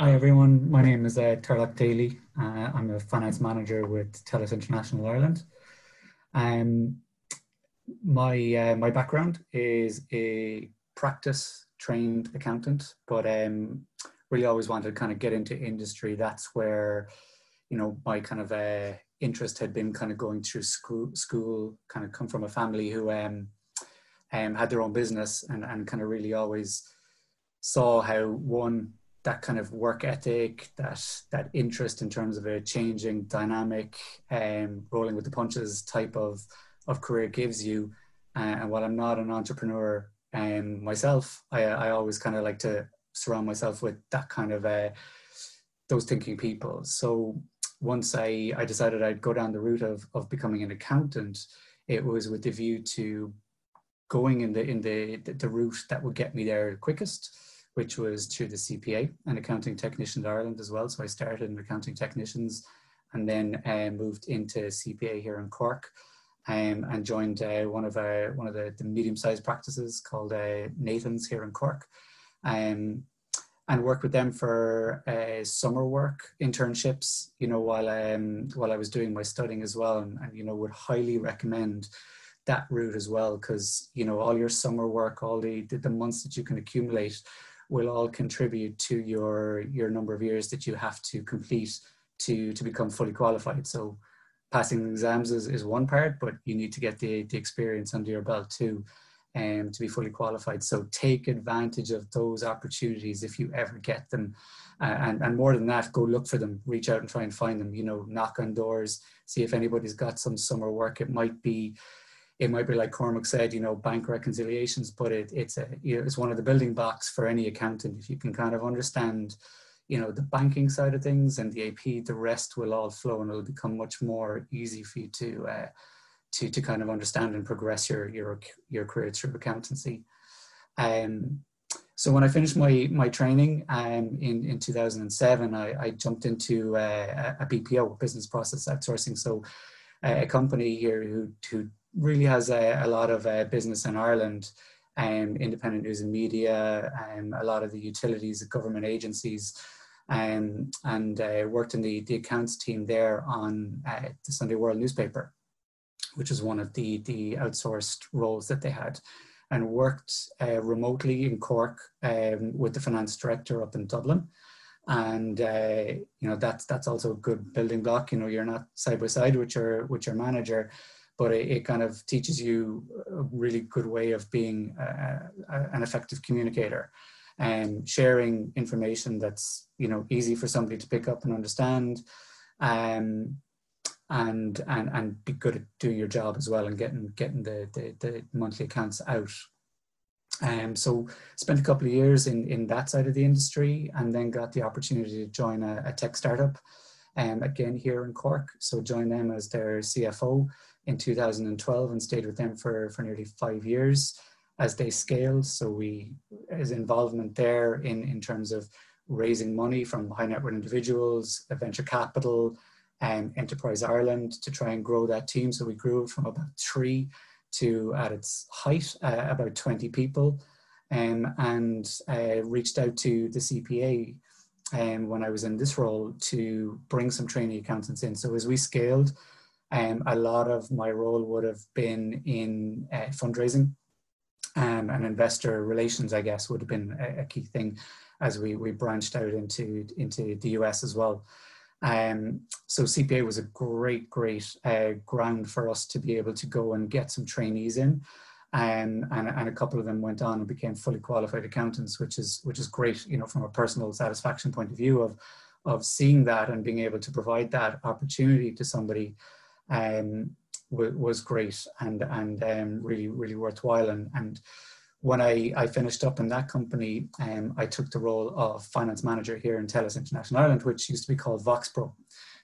Hi everyone, my name is uh, Turlough Daly. Uh, I'm a finance manager with TELUS International Ireland. Um, my uh, my background is a practice trained accountant, but um, really always wanted to kind of get into industry. That's where you know my kind of uh, interest had been kind of going through school. School kind of come from a family who um, um, had their own business and and kind of really always saw how one that kind of work ethic, that that interest in terms of a changing dynamic, um, rolling with the punches type of of career gives you. Uh, and while I'm not an entrepreneur um, myself, I, I always kind of like to surround myself with that kind of uh, those thinking people. So once I, I decided I'd go down the route of, of becoming an accountant, it was with the view to going in the in the the route that would get me there quickest which was through the CPA and Accounting Technicians Ireland as well. So I started in Accounting Technicians and then uh, moved into CPA here in Cork um, and joined uh, one of uh, one of the, the medium-sized practices called uh, Nathan's here in Cork. Um, and worked with them for uh, summer work internships, you know, while um, while I was doing my studying as well, and, and you know would highly recommend that route as well because you know all your summer work, all the the months that you can accumulate will all contribute to your your number of years that you have to complete to to become fully qualified. So passing exams is, is one part but you need to get the, the experience under your belt too um, to be fully qualified. So take advantage of those opportunities if you ever get them. Uh, and, and more than that go look for them. Reach out and try and find them. You know knock on doors see if anybody's got some summer work. It might be it might be like Cormac said, you know, bank reconciliations, but it, it's a, you know, it's one of the building blocks for any accountant. If you can kind of understand, you know, the banking side of things and the AP, the rest will all flow and it'll become much more easy for you to, uh, to, to kind of understand and progress your, your, your career through accountancy. Um, so when I finished my, my training um, in, in 2007, I, I jumped into uh, a BPO, business process outsourcing. So uh, a company here who, who really has a, a lot of uh, business in Ireland, um, independent news and media, um, a lot of the utilities, government agencies, um, and uh, worked in the, the accounts team there on uh, the Sunday World newspaper, which is one of the, the outsourced roles that they had, and worked uh, remotely in Cork um, with the finance director up in Dublin and uh, you know that's that's also a good building block. You know, you're not side by side with your with your manager, but it, it, kind of teaches you a really good way of being an effective communicator and sharing information that's you know easy for somebody to pick up and understand um, and and and be good at doing your job as well and getting getting the the, the monthly accounts out um, so spent a couple of years in, in that side of the industry and then got the opportunity to join a, a tech startup um, again here in Cork. So joined them as their CFO in 2012 and stayed with them for, for nearly five years as they scaled. So we, his involvement there in, in terms of raising money from high net worth individuals, venture capital, and Enterprise Ireland to try and grow that team. So we grew from about three to at its height uh, about 20 people um, and uh, reached out to the CPA um, when I was in this role to bring some trainee accountants in. So as we scaled, um, a lot of my role would have been in uh, fundraising um, and investor relations, I guess, would have been a, a, key thing as we, we branched out into, into the US as well. Um, so CPA was a great, great uh, ground for us to be able to go and get some trainees in. Um, and, and a couple of them went on and became fully qualified accountants, which is which is great, you know, from a personal satisfaction point of view of of seeing that and being able to provide that opportunity to somebody um, was great and and um, really really worthwhile. And and when I, I finished up in that company, um, I took the role of finance manager here in TELUS International Ireland, which used to be called VoxPro.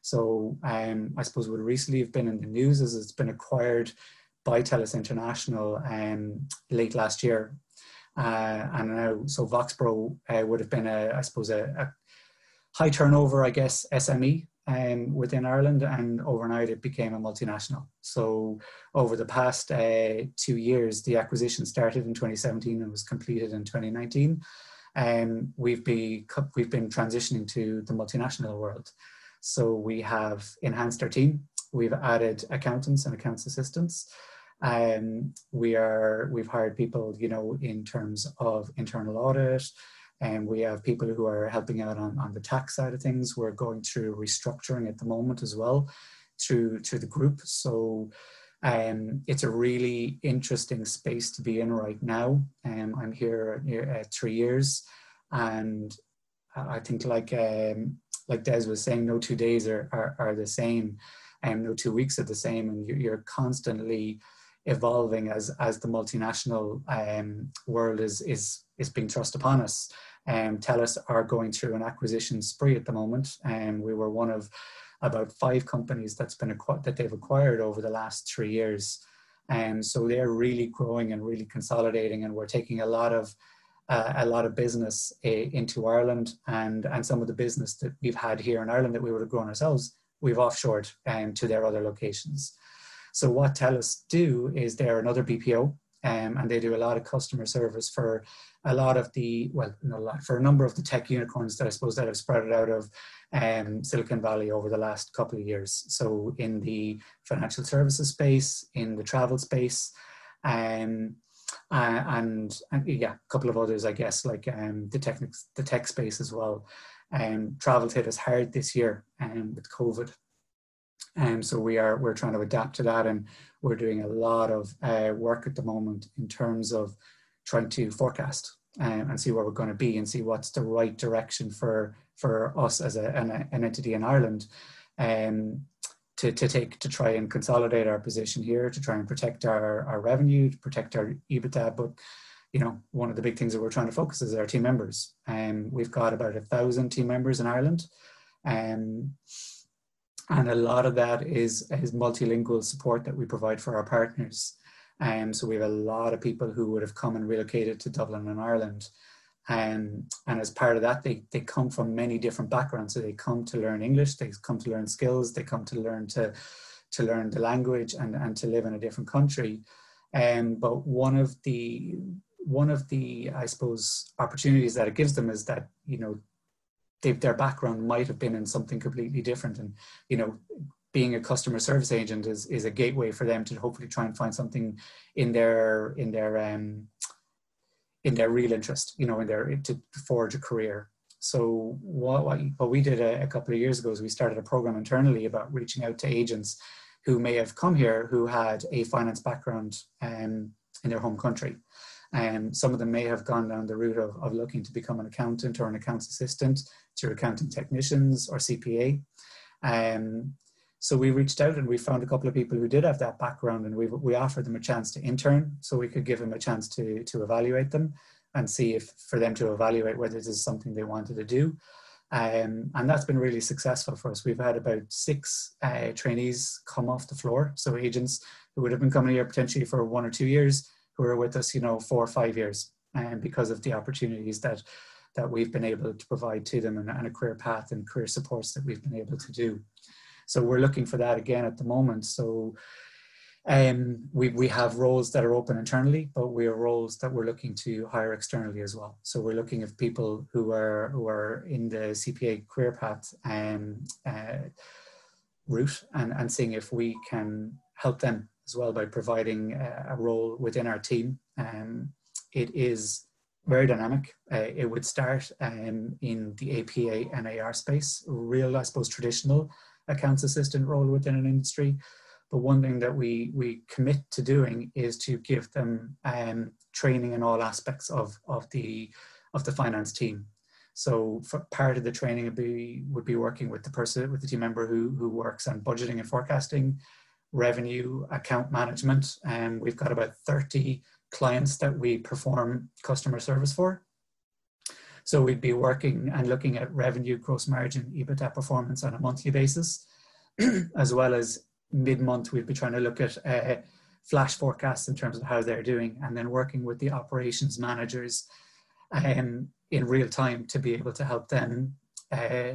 So um, I suppose would recently have been in the news as it's been acquired by TELUS International um, late last year. Uh, and now, so VoxPro uh, would have been, a, I suppose, a, a high turnover, I guess, SME um, within Ireland, and overnight it became a multinational. So over the past uh, two years, the acquisition started in 2017 and was completed in 2019. um, we've, be, we've been transitioning to the multinational world. So we have enhanced our team. We've added accountants and accounts assistants. Um, we are we've hired people, you know, in terms of internal audit, and we have people who are helping out on, on the tax side of things. We're going through restructuring at the moment as well, through to the group. So um, it's a really interesting space to be in right now. Um, I'm here uh, three years, and I think like um, like Des was saying, no two days are, are, are the same, and um, no two weeks are the same, and you're, you're constantly evolving as as the multinational um, world is is is being thrust upon us. Um, TELUS are going through an acquisition spree at the moment, and we were one of about five companies that's been acquired that they've acquired over the last three years. And so they're really growing and really consolidating, and we're taking a lot of uh, a lot of business uh, into Ireland, and and some of the business that we've had here in Ireland that we would have grown ourselves, we've offshored um, to their other locations. So what TELUS do is they're another BPO, um, and they do a lot of customer service for a lot of the well, not a lot for a number of the tech unicorns that I suppose that have spread out of um, Silicon Valley over the last couple of years. So in the financial services space, in the travel space, um, uh, and, and yeah, a couple of others, I guess, like um, the tech the tech space as well. Um, travel hit us hard this year um, with COVID um, so we are we're trying to adapt to that, and we're doing a lot of uh, work at the moment in terms of trying to forecast um, and see where we're going to be and see what's the right direction for for us as a, an, an entity in Ireland. Um, to, to take to try and consolidate our position here to try and protect our, our revenue to protect our EBITDA but you know one of the big things that we're trying to focus is our team members and um, we've got about a thousand team members in Ireland and um, and a lot of that is, is multilingual support that we provide for our partners. Um, so we have a lot of people who would have come and relocated to Dublin and Ireland. Um, and as part of that, they, they come from many different backgrounds. So they come to learn English, they come to learn skills, they come to learn to, to learn the language and, and to live in a different country. Um, but one of the one of the I suppose opportunities that it gives them is that you know they, their background might have been in something completely different. And you know being a customer service agent is is a gateway for them to hopefully try and find something in their in their um in their real interest you know in their to forge a career. So what what we did a, a couple of years ago is we started a program internally about reaching out to agents who may have come here who had a finance background um, in their home country um, some of them may have gone down the route of, of looking to become an accountant or an accounts assistant through accounting technicians or CPA. Um, so we reached out and we found a couple of people who did have that background and we, we offered them a chance to intern so we could give them a chance to, to evaluate them and see if for them to evaluate whether this is something they wanted to do. Um, and that's been really successful for us. We've had about six uh, trainees come off the floor. So agents who would have been coming here potentially for one or two years who are with us, you know, four or five years, and um, because of the opportunities that that we've been able to provide to them and, and a career path and career supports that we've been able to do. So we're looking for that again at the moment. So um, we, we have roles that are open internally, but we are roles that we're looking to hire externally as well. So we're looking at people who are who are in the CPA career path um, uh, route and, and seeing if we can help them as well by providing a, a role within our team. Um, it is very dynamic. Uh, it would start um, in the APA and AR space, real, I suppose, traditional accounts assistant role within an industry. But one thing that we we commit to doing is to give them um, training in all aspects of of the of the finance team. So part of the training would be would be working with the person with the team member who who works on budgeting and forecasting, revenue, account management, and we've got about 30 clients that we perform customer service for. So we'd be working and looking at revenue, gross margin, EBITDA performance on a monthly basis, as well as mid-month we'd be trying to look at uh, flash forecasts in terms of how they're doing, and then working with the operations managers um, in real time to be able to help them uh,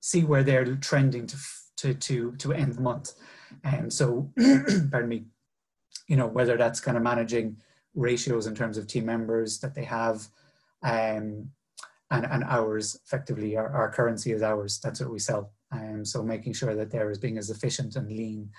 see where they're trending to to to to end the month. And so, pardon me, you know, whether that's kind of managing ratios in terms of team members that they have, Um, and, and hours effectively our, our currency is hours that's what we sell. Um, so making sure that they're as being as efficient and lean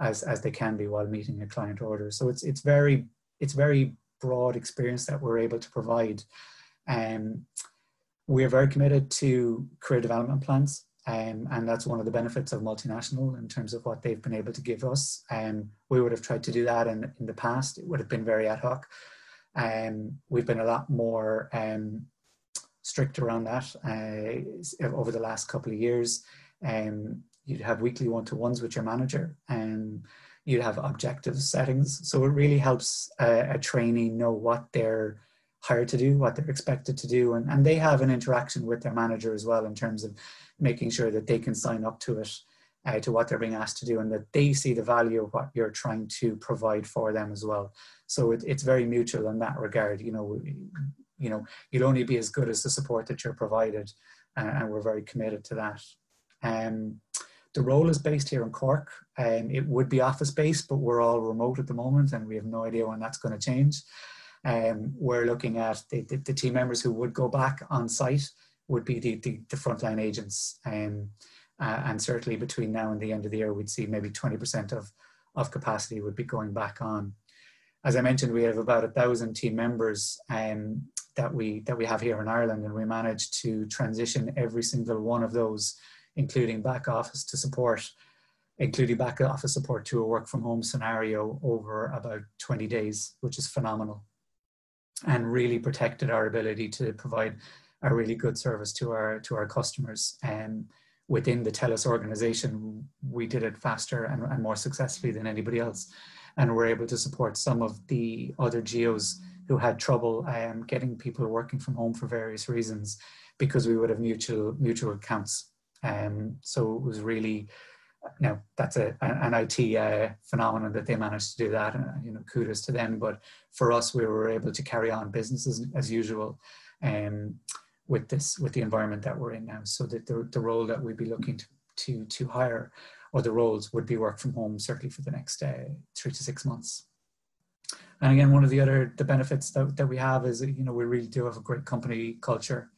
as, as they can be while meeting a client order. So it's it's very it's very broad experience that we're able to provide. Um, we are very committed to career development plans um, and that's one of the benefits of multinational in terms of what they've been able to give us. Um, we would have tried to do that in, in the past. It would have been very ad hoc. Um, we've been a lot more um, strict around that uh, over the last couple of years. Um, you'd have weekly one-to-ones with your manager and you'd have objective settings. So it really helps a, a trainee know what they're hired to do, what they're expected to do. And, and they have an interaction with their manager as well in terms of making sure that they can sign up to it, uh, to what they're being asked to do, and that they see the value of what you're trying to provide for them as well. So it, it's very mutual in that regard. You know, you know you'll only be as good as the support that you're provided uh, and we're very committed to that um, the role is based here in cork um, it would be office based but we're all remote at the moment and we have no idea when that's going to change um, we're looking at the, the, the, team members who would go back on site would be the, the, the frontline agents. Um, uh, and certainly between now and the end of the year we'd see maybe 20% of, of capacity would be going back on. As I mentioned, we have about a thousand team members um, that we that we have here in Ireland, and we managed to transition every single one of those, including back office to support, including back office support to a work from home scenario over about 20 days, which is phenomenal, and really protected our ability to provide a really good service to our to our customers. And within the TELUS organization, we did it faster and, and more successfully than anybody else and we're able to support some of the other geos who had trouble um, getting people working from home for various reasons because we would have mutual mutual accounts. Um, so it was really, now that's a, an IT uh, phenomenon that they managed to do that. And, you know, kudos to them. But for us, we were able to carry on business as, as usual um, with this with the environment that we're in now. So that the, the role that we'd be looking to to to hire or the roles would be work from home certainly for the next uh, three to six months. And again, one of the other the benefits that, that we have is you know we really do have a great company culture,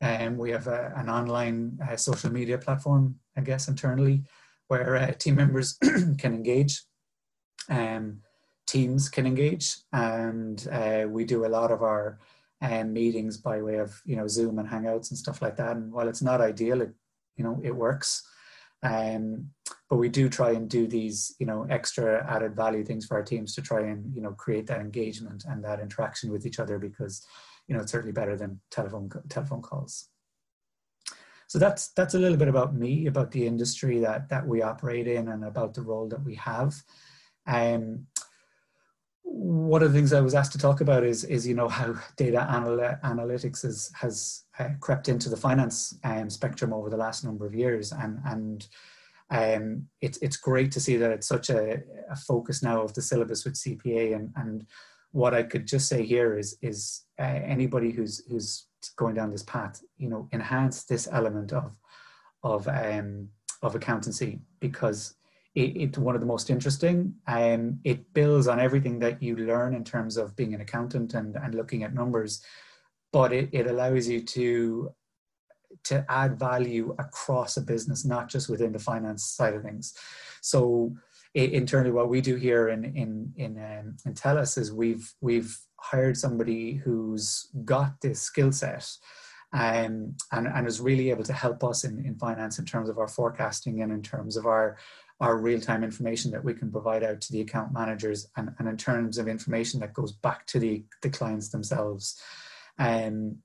and um, we have a, an online uh, social media platform, I guess internally, where uh, team members can engage, um, teams can engage, and uh, we do a lot of our um, meetings by way of you know Zoom and Hangouts and stuff like that. And while it's not ideal, it you know it works. Um, but we do try and do these, you know, extra added value things for our teams to try and, you know, create that engagement and that interaction with each other because, you know, it's certainly better than telephone telephone calls. So that's that's a little bit about me, about the industry that that we operate in, and about the role that we have. Um, one of the things I was asked to talk about is is you know how data anal- analytics is, has uh, crept into the finance um, spectrum over the last number of years, and and um, it's it's great to see that it's such a, a, focus now of the syllabus with CPA, and and what I could just say here is is uh, anybody who's who's going down this path, you know, enhance this element of of um, of accountancy because it, it's one of the most interesting. Um, it builds on everything that you learn in terms of being an accountant and, and looking at numbers but it, it allows you to to add value across a business, not just within the finance side of things. So internally, what we do here in in in um, in TELUS is we've we've hired somebody who's got this skill set. Um, and, and is really able to help us in, in finance in terms of our forecasting and in terms of our our real-time information that we can provide out to the account managers and, and in terms of information that goes back to the, the clients themselves. Um,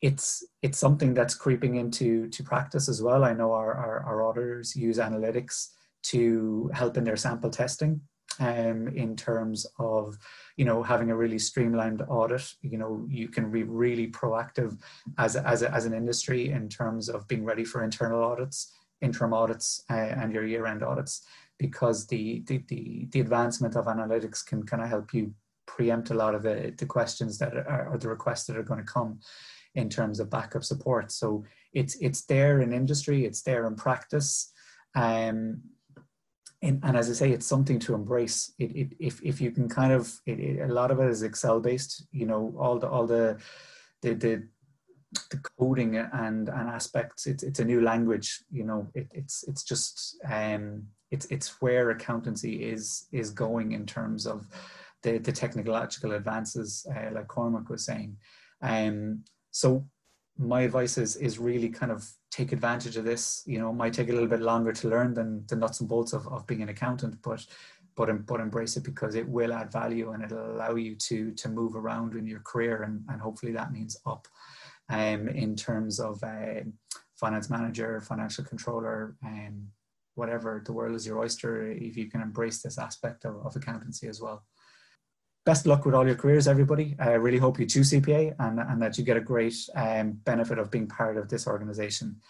it's it's something that's creeping into to practice as well. I know our, our, our auditors use analytics to help in their sample testing um, in terms of you know having a really streamlined audit you know you can be really proactive as as, a, as an industry in terms of being ready for internal audits interim audits uh, and your year-end audits because the, the the the advancement of analytics can kind of help you preempt a lot of the, the questions that are or the requests that are going to come in terms of backup support. So it's it's there in industry, it's there in practice, um, and, and as I say, it's something to embrace. It, it if if you can kind of it, it, a lot of it is Excel based. You know all the all the the, the the coding and and aspects it's it's a new language you know it, it's it's just um it's it's where accountancy is is going in terms of the the technological advances uh, like Cormac was saying um so my advice is is really kind of take advantage of this you know it might take a little bit longer to learn than the nuts and bolts of, of being an accountant but but but embrace it because it will add value and it'll allow you to to move around in your career and, and hopefully that means up um, in terms of uh, finance manager, financial controller, um, whatever. The world is your oyster if you can embrace this aspect of, of accountancy as well. Best luck with all your careers, everybody. I really hope you choose CPA and, and that you get a great um, benefit of being part of this organization.